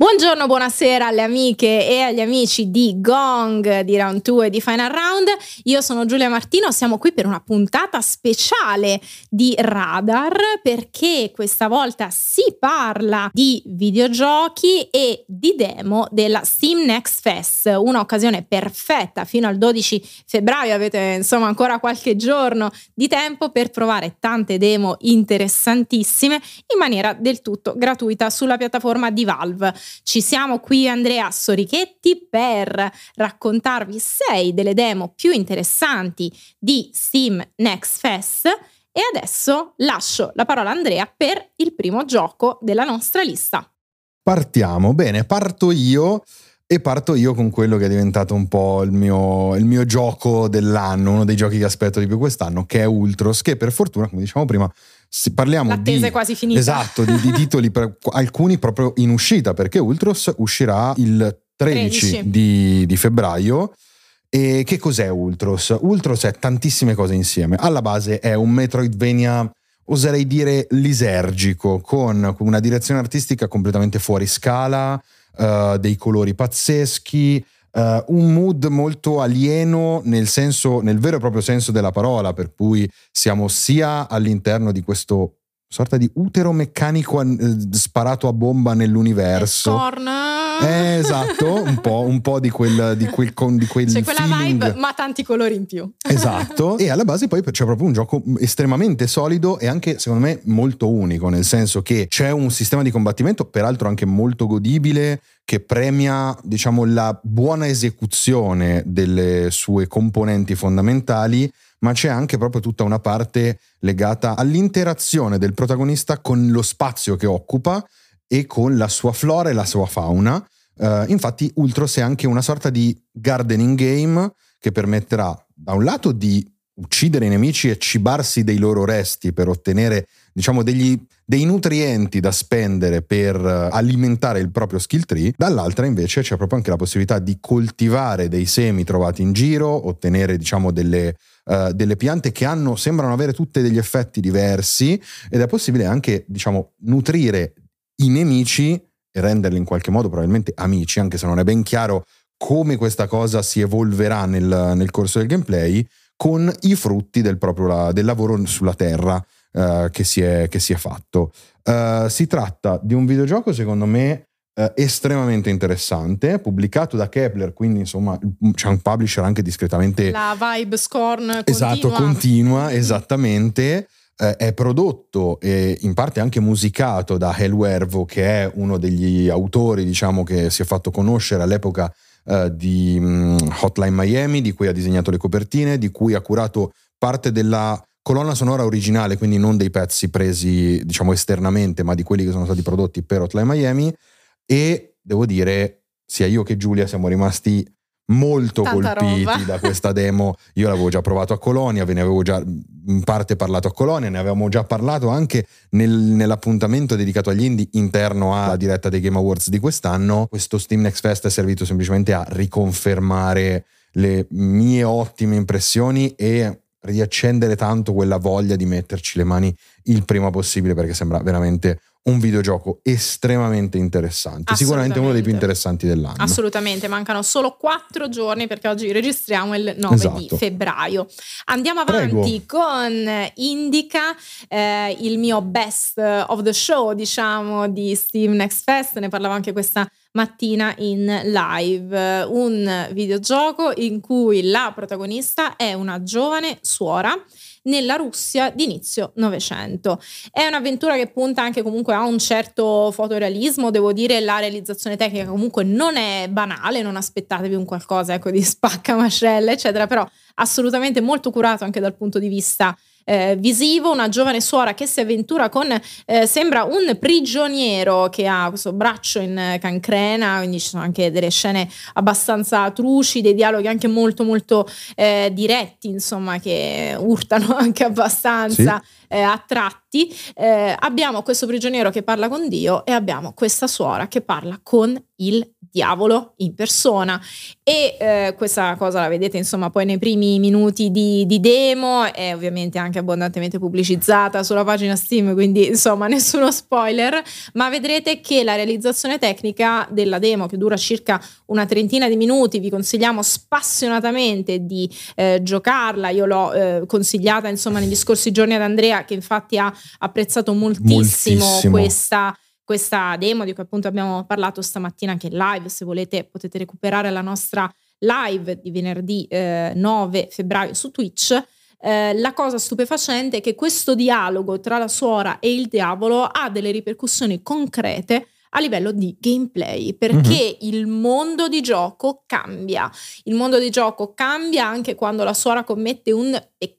Buongiorno, buonasera alle amiche e agli amici di Gong, di Round 2 e di Final Round. Io sono Giulia Martino, siamo qui per una puntata speciale di Radar perché questa volta si parla di videogiochi e di demo della Steam Next Fest, un'occasione perfetta fino al 12 febbraio, avete insomma ancora qualche giorno di tempo per provare tante demo interessantissime in maniera del tutto gratuita sulla piattaforma di Valve. Ci siamo qui Andrea Sorichetti per raccontarvi sei delle demo più interessanti di Steam Next Fest e adesso lascio la parola a Andrea per il primo gioco della nostra lista. Partiamo, bene, parto io e parto io con quello che è diventato un po' il mio, il mio, gioco dell'anno, uno dei giochi che aspetto di più quest'anno, che è Ultros, che per fortuna, come dicevamo prima, parliamo L'attesa di, è quasi finita. Esatto, di, di titoli, per, alcuni proprio in uscita, perché Ultros uscirà il 13, 13. Di, di febbraio. E che cos'è Ultros? Ultros è tantissime cose insieme. Alla base è un Metroidvania oserei dire lisergico, con una direzione artistica completamente fuori scala, uh, dei colori pazzeschi, uh, un mood molto alieno nel senso, nel vero e proprio senso della parola, per cui siamo sia all'interno di questo sorta di utero meccanico uh, sparato a bomba nell'universo. Torna eh, esatto, un po', un po', di quel, di quel, di quel C'è quella feeling. vibe, ma tanti colori in più. Esatto, e alla base poi c'è proprio un gioco estremamente solido e anche secondo me molto unico, nel senso che c'è un sistema di combattimento, peraltro anche molto godibile, che premia, diciamo, la buona esecuzione delle sue componenti fondamentali ma c'è anche proprio tutta una parte legata all'interazione del protagonista con lo spazio che occupa e con la sua flora e la sua fauna. Uh, infatti Ultros è anche una sorta di gardening game che permetterà da un lato di uccidere i nemici e cibarsi dei loro resti per ottenere diciamo degli, dei nutrienti da spendere per uh, alimentare il proprio skill tree, dall'altra invece c'è proprio anche la possibilità di coltivare dei semi trovati in giro, ottenere diciamo delle, uh, delle piante che hanno, sembrano avere tutti degli effetti diversi ed è possibile anche diciamo nutrire i nemici e renderli in qualche modo probabilmente amici, anche se non è ben chiaro come questa cosa si evolverà nel, nel corso del gameplay, con i frutti del, proprio, del lavoro sulla terra uh, che, si è, che, si è, fatto. Uh, si tratta di un videogioco, secondo me, uh, estremamente interessante, pubblicato da Kepler, quindi insomma c'è un publisher anche discretamente... La vibe scorn continua. Esatto, continua, esattamente eh, è prodotto e in parte anche musicato da Hel Wervo, che è uno degli autori, diciamo, che si è fatto conoscere all'epoca eh, di um, Hotline Miami, di cui ha disegnato le copertine, di cui ha curato parte della colonna sonora originale, quindi non dei pezzi presi, diciamo, esternamente, ma di quelli che sono stati prodotti per Hotline Miami. E devo dire, sia io che Giulia siamo rimasti molto Tanta colpiti roba. da questa demo. Io l'avevo già provato a Colonia, ve ne avevo già in parte parlato a Colonia, ne avevamo già parlato anche nel, nell'appuntamento dedicato agli indie interno alla diretta dei Game Awards di quest'anno. Questo Steam Next Fest è servito semplicemente a riconfermare le mie ottime impressioni e riaccendere tanto quella voglia di metterci le mani il prima possibile perché sembra veramente un videogioco estremamente interessante, sicuramente uno dei più interessanti dell'anno. Assolutamente, mancano solo quattro giorni perché oggi registriamo il 9 Esatto. di febbraio. Andiamo avanti con Indica, eh, il mio best of the show, diciamo, di Steam Next Fest, ne parlavo anche questa mattina in live, un videogioco in cui la protagonista è una giovane suora nella Russia di inizio Novecento. È un'avventura che punta anche comunque a un certo fotorealismo, devo dire la realizzazione tecnica comunque non è banale, non aspettatevi un qualcosa ecco, di spaccamascelle, eccetera, però assolutamente molto curato anche dal punto di vista eh, visivo, una giovane suora che si avventura con, eh, sembra un prigioniero che ha questo braccio in cancrena, quindi ci sono anche delle scene abbastanza truci, dei dialoghi anche molto molto eh, diretti, insomma, che urtano anche abbastanza Sì. Eh, a tratti. Eh, abbiamo questo prigioniero che parla con Dio e abbiamo questa suora che parla con il diavolo in persona e eh, questa cosa la vedete insomma poi nei primi minuti di, di, demo è ovviamente anche abbondantemente pubblicizzata sulla pagina Steam quindi insomma nessuno spoiler ma vedrete che la realizzazione tecnica della demo che dura circa una trentina di minuti vi consigliamo spassionatamente di eh, giocarla io l'ho eh, consigliata insomma negli scorsi giorni ad Andrea che infatti ha apprezzato moltissimo, moltissimo. questa questa demo di cui appunto abbiamo parlato stamattina anche in live, se volete potete recuperare la nostra live di venerdì eh, 9 febbraio su Twitch. Eh, la cosa stupefacente è che questo dialogo tra la suora e il diavolo ha delle ripercussioni concrete a livello di gameplay, perché mm-hmm. il mondo di gioco cambia. Il mondo di gioco cambia anche quando la suora commette un peccato,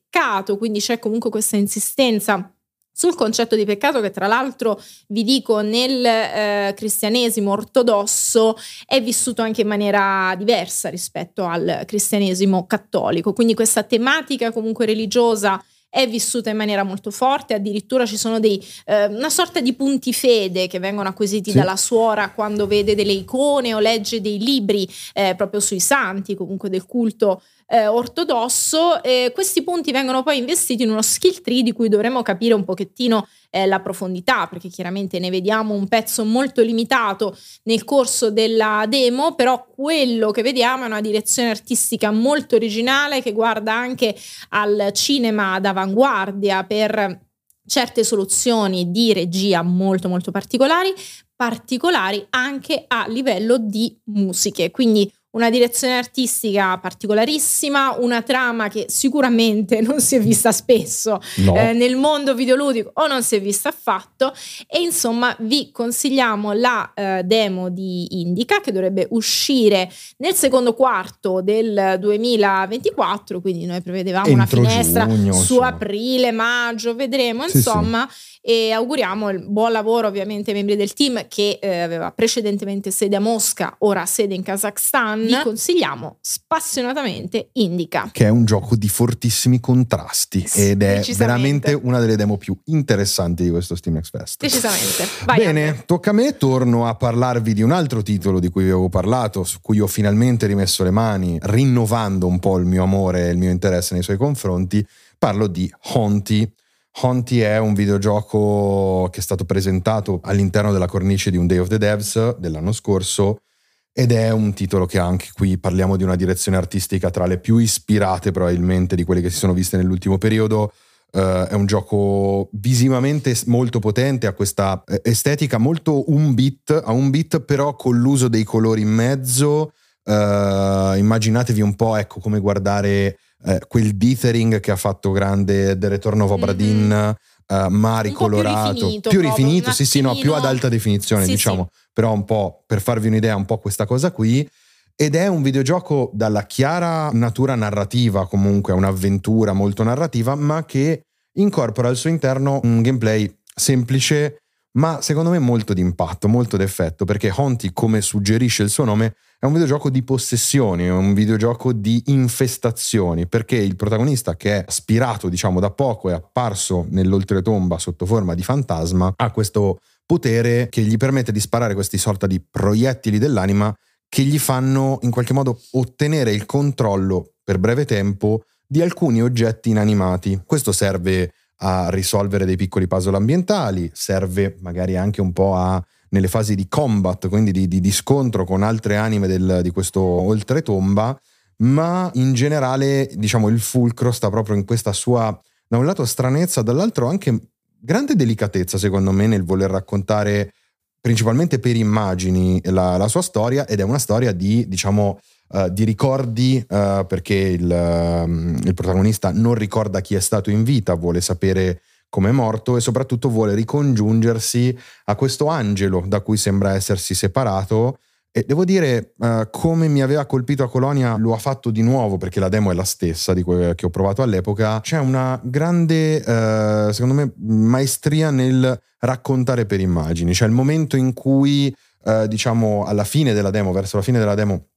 quindi c'è comunque questa insistenza sul concetto di peccato che tra l'altro vi dico nel eh, cristianesimo ortodosso è vissuto anche in maniera diversa rispetto al cristianesimo cattolico, quindi questa tematica comunque religiosa è vissuta in maniera molto forte, addirittura ci sono dei, eh, una sorta di punti fede che vengono acquisiti sì. dalla suora quando vede delle icone o legge dei libri eh, proprio sui santi, comunque del culto eh, ortodosso. Eh, questi punti vengono poi investiti in uno skill tree di cui dovremo capire un pochettino eh, la profondità, perché chiaramente ne vediamo un pezzo molto limitato nel corso della demo, però quello che vediamo è una direzione artistica molto originale che guarda anche al cinema d'avanguardia per certe soluzioni di regia molto molto particolari, particolari anche a livello di musiche. Quindi una direzione artistica particolarissima, una trama che sicuramente non si è vista spesso no. eh, nel mondo videoludico o non si è vista affatto e insomma vi consigliamo la eh, demo di Indica che dovrebbe uscire nel secondo quarto del 2024, quindi noi prevedevamo Entro una finestra giugno, su insomma. aprile, maggio, vedremo sì, insomma sì e auguriamo il buon lavoro ovviamente ai membri del team che eh, aveva precedentemente sede a Mosca, ora sede in Kazakhstan. Vi consigliamo spassionatamente Indica. Che è un gioco di fortissimi contrasti ed è veramente una delle demo più interessanti di questo Steam Next Fest. Decisamente. Vai Bene, Andre. tocca a me, torno a parlarvi di un altro titolo di cui vi avevo parlato, su cui ho finalmente rimesso le mani, rinnovando un po' il mio amore e il mio interesse nei suoi confronti. Parlo di Honti Honti è un videogioco che è stato presentato all'interno della cornice di un Day of the Devs dell'anno scorso ed è un titolo che anche qui parliamo di una direzione artistica tra le più ispirate probabilmente di quelle che si sono viste nell'ultimo periodo. Uh, è un gioco visivamente molto potente, ha questa eh, estetica molto un bit, a un bit però con l'uso dei colori in mezzo. Uh, immaginatevi un po' ecco come guardare eh, quel dithering che ha fatto grande The Return of Obradin, mm-hmm. uh, ma ricolorato, più rifinito, più rifinito sì sì, no, più ad alta definizione sì, diciamo, sì. però un po' per farvi un'idea un po' questa cosa qui. Ed è un videogioco dalla chiara natura narrativa, comunque un'avventura molto narrativa, ma che incorpora al suo interno un gameplay semplice, ma secondo me molto d'impatto, molto d'effetto, perché Honti, come suggerisce il suo nome, è un videogioco di possessioni, è un videogioco di infestazioni, perché il protagonista che è aspirato, diciamo, da poco, è apparso nell'oltretomba sotto forma di fantasma, ha questo potere che gli permette di sparare questi sorta di proiettili dell'anima che gli fanno in qualche modo ottenere il controllo per breve tempo di alcuni oggetti inanimati. Questo serve a risolvere dei piccoli puzzle ambientali, serve magari anche un po' a nelle fasi di combat, quindi di, di, di scontro con altre anime del, di questo oltretomba, ma in generale diciamo il fulcro sta proprio in questa sua, da un lato stranezza, dall'altro anche grande delicatezza secondo me nel voler raccontare principalmente per immagini la, la sua storia ed è una storia di diciamo Uh, di ricordi uh, perché il, uh, il, protagonista non ricorda chi è stato in vita, vuole sapere come morto e soprattutto vuole ricongiungersi a questo angelo da cui sembra essersi separato. E devo dire, uh, come mi aveva colpito a Colonia, lo ha fatto di nuovo perché la demo è la stessa di quella che ho provato all'epoca. C'è una grande, uh, secondo me, maestria nel raccontare per immagini. C'è il momento in cui, uh, diciamo, alla fine della demo, verso la fine della demo,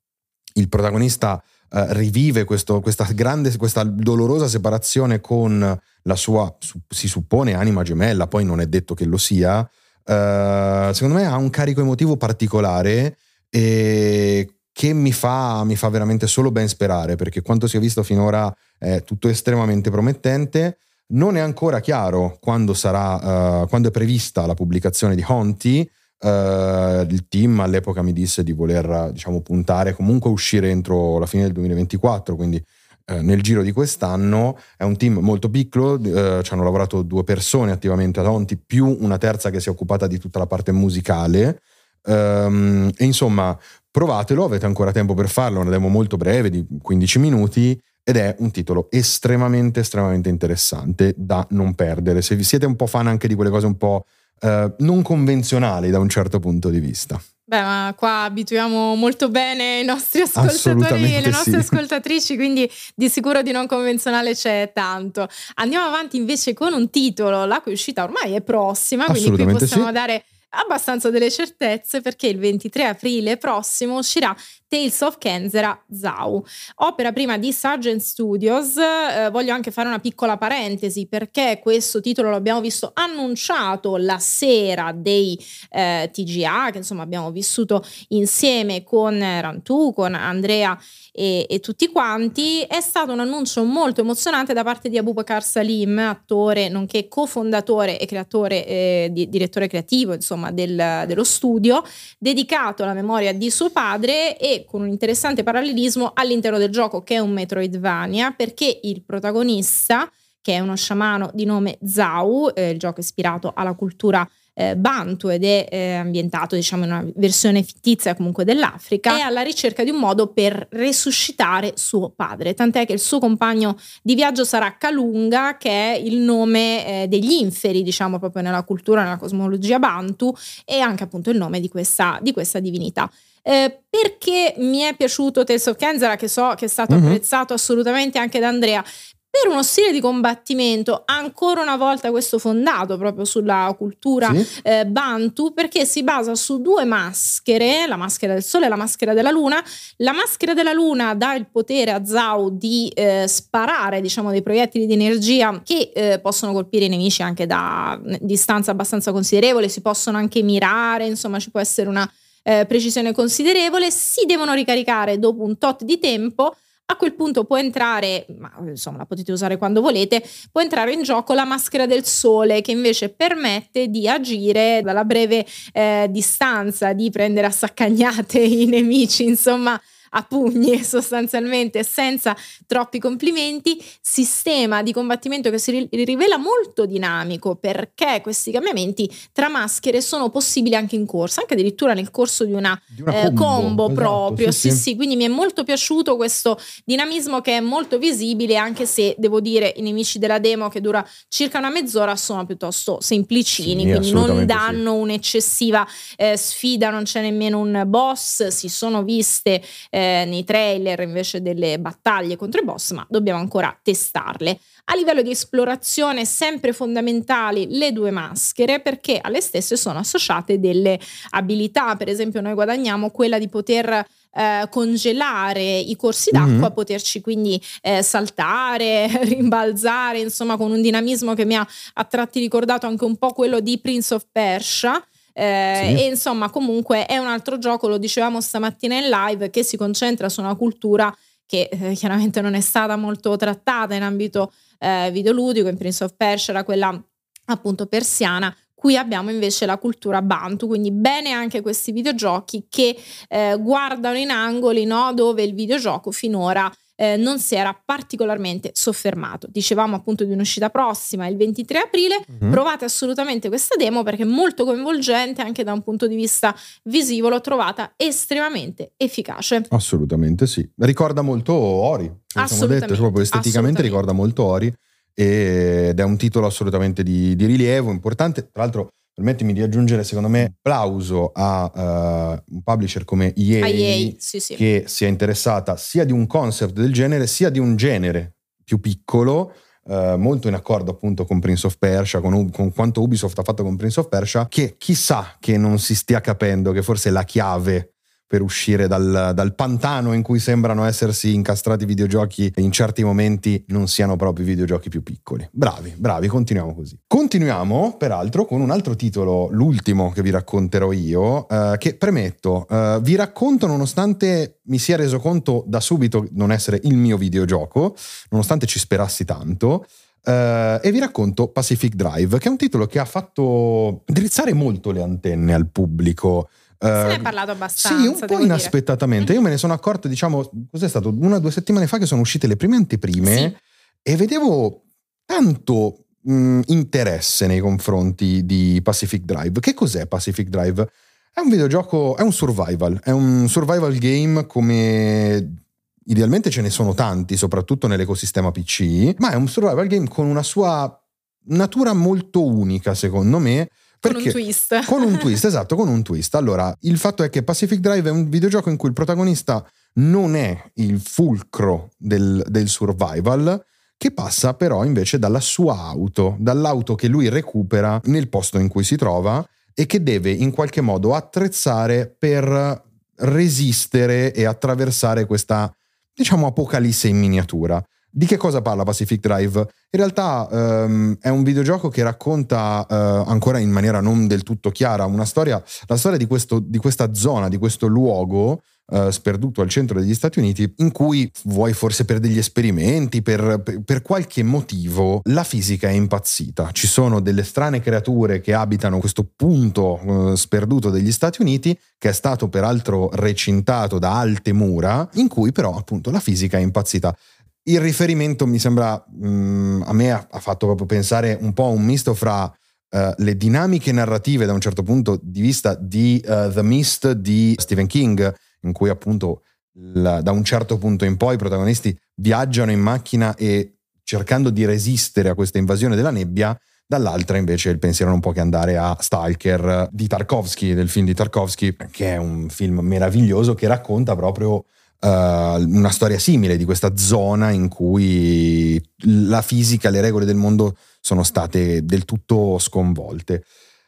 il protagonista uh, rivive questo, questa grande, questa dolorosa separazione con la sua, si suppone, anima gemella, poi non è detto che lo sia, uh, secondo me ha un carico emotivo particolare e che mi fa, mi fa veramente solo ben sperare perché quanto si è visto finora è tutto estremamente promettente. Non è ancora chiaro quando sarà, uh, quando è prevista la pubblicazione di Honti. Uh, il team all'epoca mi disse di voler diciamo, puntare comunque a uscire entro la fine del 2024, quindi uh, nel giro di quest'anno. È un team molto piccolo, ci hanno lavorato due persone attivamente ad Honti, più una terza che si è occupata di tutta la parte musicale. Um, e insomma, provatelo, avete ancora tempo per farlo, una demo molto breve di 15 minuti ed è un titolo estremamente estremamente interessante da non perdere. Se vi siete un po' fan anche di quelle cose un po' uh, non convenzionali da un certo punto di vista. Beh, ma qua abituiamo molto bene i nostri ascoltatori e le nostre sì. ascoltatrici, quindi di sicuro di non convenzionale c'è tanto. Andiamo avanti invece con un titolo, la cui uscita ormai è prossima, quindi qui possiamo sì. dare abbastanza delle certezze perché il 23 aprile prossimo uscirà Tales of Kenzera Zau, opera prima di Sargent Studios. Eh, voglio anche fare una piccola parentesi perché questo titolo l'abbiamo visto annunciato la sera dei eh, TGA, che insomma abbiamo vissuto insieme con Rantu, con Andrea e, e, tutti quanti. È stato un annuncio molto emozionante da parte di Abubakar Salim, attore nonché cofondatore e creatore, eh, di, direttore creativo insomma del, dello studio, dedicato alla memoria di suo padre e con un interessante parallelismo all'interno del gioco che è un Metroidvania perché il protagonista che è uno sciamano di nome Zau, eh, il gioco è ispirato alla cultura eh, Bantu ed è eh, ambientato diciamo in una versione fittizia comunque dell'Africa, è alla ricerca di un modo per resuscitare suo padre, tant'è che il suo compagno di viaggio sarà Kalunga, che è il nome eh, degli inferi, diciamo proprio nella cultura, nella cosmologia Bantu, e anche appunto il nome di questa, di questa divinità. Eh, perché mi è piaciuto Tales of Kenzera, che so che è stato mm-hmm. apprezzato assolutamente anche da Andrea, per uno stile di combattimento ancora una volta questo fondato proprio sulla cultura sì. eh, Bantu perché si basa su due maschere, la maschera del sole e la maschera della luna. La maschera della luna dà il potere a Zhao di eh, sparare diciamo dei proiettili di energia che eh, possono colpire i nemici anche da distanza abbastanza considerevole, si possono anche mirare, insomma ci può essere una eh, precisione considerevole, si devono ricaricare dopo un tot di tempo a quel punto può entrare, ma insomma la potete usare quando volete, può entrare in gioco la maschera del sole che invece permette di agire dalla breve eh, distanza, di prendere a saccagnate i nemici, insomma a pugni sostanzialmente senza troppi complimenti, sistema di combattimento che si rivela molto dinamico perché questi cambiamenti tra maschere sono possibili anche in corsa, anche addirittura nel corso di una, di una eh, combo, combo esatto, proprio. Sì sì. sì sì, quindi mi è molto piaciuto questo dinamismo che è molto visibile anche se devo dire i nemici della demo che dura circa una mezz'ora sono piuttosto semplicini, sì, quindi non danno un'eccessiva eh, sfida, non c'è nemmeno un boss, si sono viste eh, eh, nei trailer invece delle battaglie contro i boss, ma dobbiamo ancora testarle. A livello di esplorazione, sempre fondamentali le due maschere perché alle stesse sono associate delle abilità. Per esempio, noi guadagniamo quella di poter eh, congelare i corsi d'acqua, mm-hmm. poterci quindi eh, saltare, rimbalzare, insomma, con un dinamismo che mi ha a tratti ricordato anche un po' quello di Prince of Persia. Eh, sì. E insomma, comunque è un altro gioco, lo dicevamo stamattina in live, che si concentra su una cultura che eh, chiaramente non è stata molto trattata in ambito eh, videoludico. In Prince of Persia era quella appunto persiana. Qui abbiamo invece la cultura Bantu, quindi bene anche questi videogiochi che eh, guardano in angoli no, dove il videogioco finora eh, non si era particolarmente soffermato. Dicevamo appunto di un'uscita prossima il 23 aprile, mm-hmm. provate assolutamente questa demo perché è molto coinvolgente anche da un punto di vista visivo, l'ho trovata estremamente efficace. Assolutamente sì, ricorda molto Ori, assolutamente, detto, proprio esteticamente ricorda molto Ori ed è un titolo assolutamente di, di rilievo, importante, tra l'altro permettimi di aggiungere secondo me applauso a uh, un publisher come EA, EA sì, sì. che si è interessata sia di un concept del genere sia di un genere più piccolo uh, molto in accordo appunto con Prince of Persia con, con, quanto Ubisoft ha fatto con Prince of Persia che chissà che non si stia capendo che forse la chiave per uscire dal, dal, pantano in cui sembrano essersi incastrati i videogiochi e in certi momenti non siano proprio i videogiochi più piccoli. Bravi, bravi, continuiamo così. Continuiamo peraltro con un altro titolo, l'ultimo che vi racconterò io, eh, che premetto, eh, vi racconto nonostante mi sia reso conto da subito non essere il mio videogioco, nonostante ci sperassi tanto. Uh, e vi racconto Pacific Drive, che è un titolo che ha fatto drizzare molto le antenne al pubblico se ne è ehm, parlato abbastanza. Sì, un po' inaspettatamente. Dire. Io me ne sono accorto, diciamo, cos'è stato? Una o due settimane fa che sono uscite le prime anteprime sì. e vedevo tanto mh, interesse nei confronti di Pacific Drive. Che cos'è Pacific Drive? È un videogioco, è un survival, è un survival game come idealmente ce ne sono tanti, soprattutto nell'ecosistema PC, ma è un survival game con una sua natura molto unica, secondo me, perché, con un twist. Con un twist, esatto, con un twist. Allora, il fatto è che Pacific Drive è un videogioco in cui il protagonista non è il fulcro del, del survival, che passa però invece dalla sua auto, dall'auto che lui recupera nel posto in cui si trova e che deve in qualche modo attrezzare per resistere e attraversare questa, diciamo, apocalisse in miniatura. Di che cosa parla Pacific Drive? In realtà um, è un videogioco che racconta uh, ancora in maniera non del tutto chiara una storia, la storia di, questo, di questa zona, di questo luogo uh, sperduto al centro degli Stati Uniti, in cui vuoi forse per degli esperimenti, per, per, per, qualche motivo, la fisica è impazzita. Ci sono delle strane creature che abitano questo punto uh, sperduto degli Stati Uniti, che è stato peraltro recintato da alte mura, in cui però appunto la fisica è impazzita. Il riferimento mi sembra, mh, mm, a me ha, fatto proprio pensare un po' a un misto fra uh, le dinamiche narrative da un certo punto di vista di uh, The Mist di Stephen King, in cui appunto la, da un certo punto in poi i protagonisti viaggiano in macchina e cercando di resistere a questa invasione della nebbia, dall'altra invece il pensiero non può che andare a Stalker di Tarkovsky, del film di Tarkovsky, che è un film meraviglioso che racconta proprio Uh, una storia simile di questa zona in cui la fisica, le regole del mondo sono state del tutto sconvolte.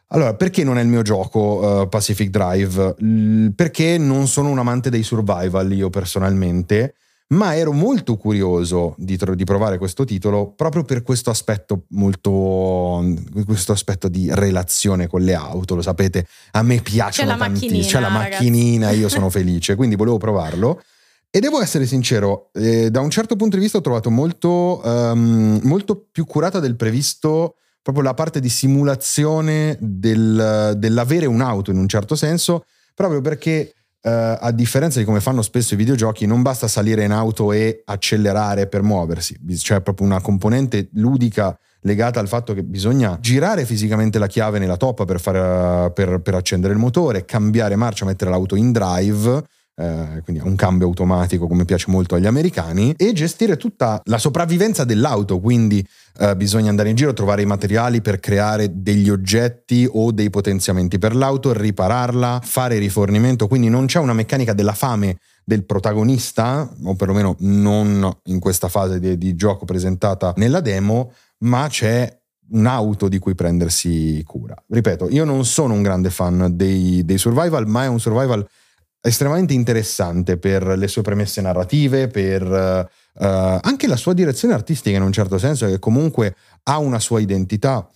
Allora, perché non è il mio gioco uh, Pacific Drive? L- perché non sono un amante dei survival io personalmente, ma ero molto curioso di, tro- di provare questo titolo proprio per questo aspetto molto questo aspetto di relazione con le auto, lo sapete, a me piacciono tantissimo, c'è la macchinina, io sono felice, quindi volevo provarlo. E devo essere sincero, eh, da un certo punto di vista ho trovato molto, um, molto più curata del previsto proprio la parte di simulazione del, dell'avere un'auto in un certo senso, proprio perché uh, a differenza di come fanno spesso i videogiochi, non basta salire in auto e accelerare per muoversi, c'è proprio una componente ludica legata al fatto che bisogna girare fisicamente la chiave nella toppa per, fare, per, per accendere il motore, cambiare marcia, mettere l'auto in drive eh, quindi un cambio automatico come piace molto agli americani, e gestire tutta la sopravvivenza dell'auto, quindi eh, bisogna andare in giro, trovare i materiali per creare degli oggetti o dei potenziamenti per l'auto, ripararla, fare rifornimento, quindi non c'è una meccanica della fame del protagonista, o perlomeno non in questa fase di, di gioco presentata nella demo, ma c'è un'auto di cui prendersi cura. Ripeto, io non sono un grande fan dei, dei survival, ma è un survival estremamente interessante per le sue premesse narrative, per uh, anche la sua direzione artistica in un certo senso, che comunque ha una sua identità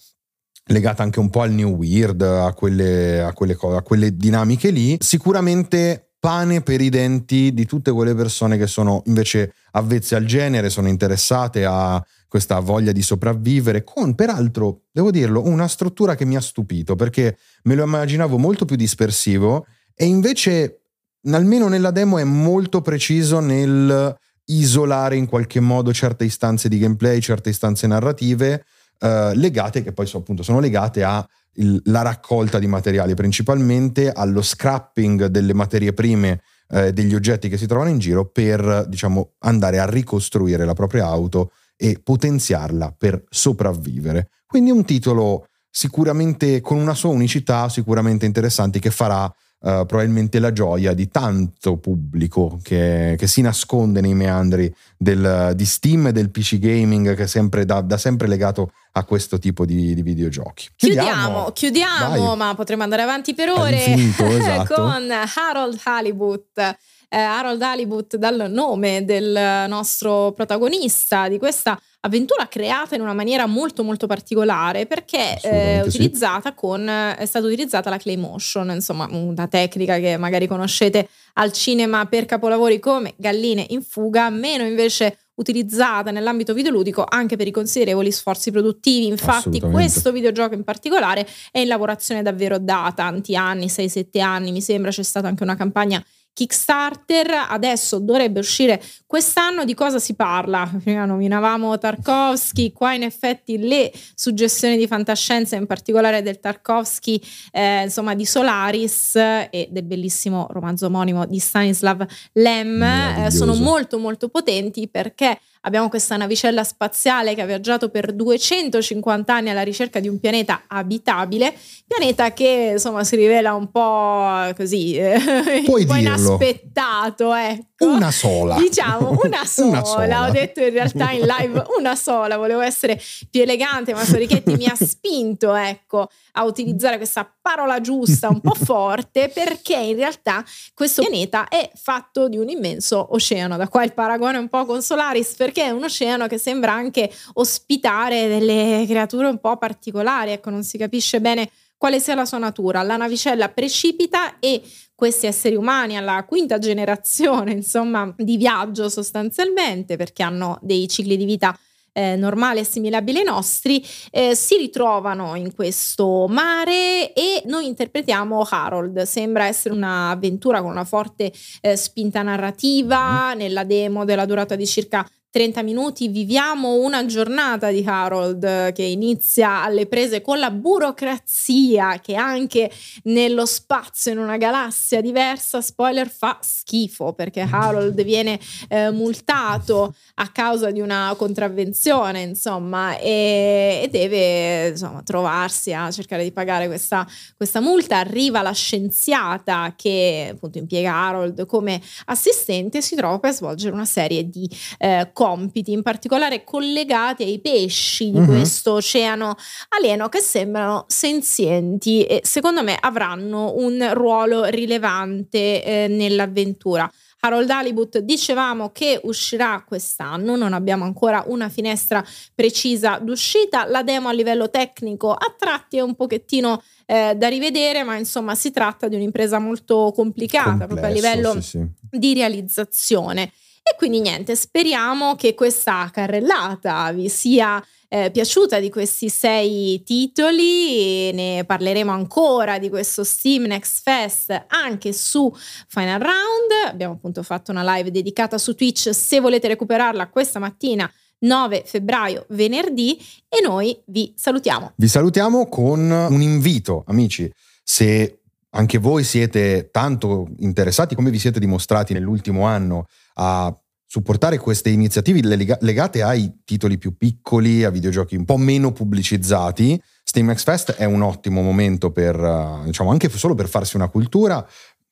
legata anche un po' al new weird, a quelle, a quelle, a quelle dinamiche lì. Sicuramente pane per i denti di tutte quelle persone che sono invece avvezze al genere, sono interessate a questa voglia di sopravvivere, con peraltro, devo dirlo, una struttura che mi ha stupito perché me lo immaginavo molto più dispersivo e invece almeno nella demo è molto preciso nel isolare in qualche modo certe istanze di gameplay, certe istanze narrative eh, legate, che poi so, appunto sono legate alla raccolta di materiali, principalmente allo scrapping delle materie prime eh, degli oggetti che si trovano in giro per diciamo andare a ricostruire la propria auto e potenziarla per sopravvivere. Quindi un titolo sicuramente con una sua unicità, sicuramente interessante che farà Uh, probabilmente la gioia di tanto pubblico che, che si nasconde nei meandri del, di Steam e del PC gaming che è sempre da, da sempre legato a questo tipo di, di videogiochi. Chiudiamo, chiudiamo, chiudiamo ma potremmo andare avanti per ore esatto. con Harold Halibut eh, Harold Halibut dal nome del nostro protagonista di questa avventura creata in una maniera molto molto particolare perché è utilizzata sì. con è stata utilizzata la clay motion insomma una tecnica che magari conoscete al cinema per capolavori come Galline in fuga meno invece utilizzata nell'ambito videoludico anche per i considerevoli sforzi produttivi. Infatti, questo videogioco in particolare è in lavorazione davvero da tanti anni, 6-7 anni, mi sembra c'è stata anche una campagna Kickstarter adesso dovrebbe uscire quest'anno. Di cosa si parla? Prima nominavamo Tarkovsky, qua in effetti le suggestioni di fantascienza, in particolare del Tarkovsky, eh, insomma di Solaris e del bellissimo romanzo omonimo di Stanislav Lem, eh, sono molto molto potenti perché abbiamo questa navicella spaziale che ha viaggiato per 250 anni alla ricerca di un pianeta abitabile, pianeta che insomma si rivela un po' così, eh, un po' inaspettato, ecco. Una sola. Diciamo, una sola. una sola. Ho detto in realtà in live una sola, volevo essere più elegante, ma Sorichetti mi ha spinto, ecco, a utilizzare questa parola giusta, un po' forte, perché in realtà questo pianeta è fatto di un immenso oceano. Da qua il paragone un po' con Solaris, perché è un oceano che sembra anche ospitare delle creature un po' particolari, ecco, non si capisce bene quale sia la sua natura. La navicella precipita e questi esseri umani alla quinta generazione, insomma, di viaggio sostanzialmente, perché hanno dei cicli di vita eh, normali assimilabili ai nostri, eh, si ritrovano in questo mare e noi interpretiamo Harold. Sembra essere un'avventura con una forte eh, spinta narrativa, mm. nella demo della durata di circa 30 minuti viviamo una giornata di Harold che inizia alle prese con la burocrazia che anche nello spazio in una galassia diversa, spoiler, fa schifo perché Harold viene eh, multato a causa di una contravvenzione, insomma, e, e deve insomma, trovarsi a cercare di pagare questa, questa multa. Arriva la scienziata che appunto impiega Harold come assistente e si trova per svolgere una serie di eh, compiti, in particolare collegati ai pesci di uh-huh. questo oceano alieno che sembrano senzienti e secondo me avranno un ruolo rilevante eh, nell'avventura. Harold Halibut dicevamo che uscirà quest'anno, non abbiamo ancora una finestra precisa d'uscita, la demo a livello tecnico a tratti è un pochettino eh, da rivedere, ma insomma si tratta di un'impresa molto complicata Complesso, proprio a livello sì, sì. di realizzazione. E quindi niente, speriamo che questa carrellata vi sia eh, piaciuta di questi sei titoli. Ne parleremo ancora di questo Steam Next Fest anche su Final Round. Abbiamo appunto fatto una live dedicata su Twitch. Se volete recuperarla questa mattina. 9 febbraio, venerdì, e noi vi salutiamo. Vi salutiamo con un invito, amici. Se anche voi siete tanto interessati come vi siete dimostrati nell'ultimo anno a supportare queste iniziative legate ai titoli più piccoli, a videogiochi un po' meno pubblicizzati. Steam X Fest è un ottimo momento per, eh, diciamo, anche solo per farsi una cultura.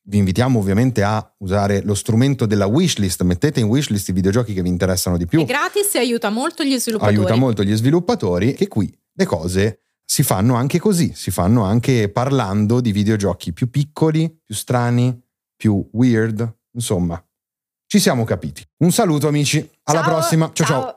Vi invitiamo ovviamente a usare lo strumento della wishlist, mettete in wishlist i videogiochi che vi interessano di più. È gratis e aiuta molto gli sviluppatori. Aiuta molto gli sviluppatori che qui le cose si fanno anche così, si fanno anche parlando di videogiochi più piccoli, più strani, più weird, insomma, ci siamo capiti. Un saluto amici, alla ciao. prossima. ciao ciao. ciao.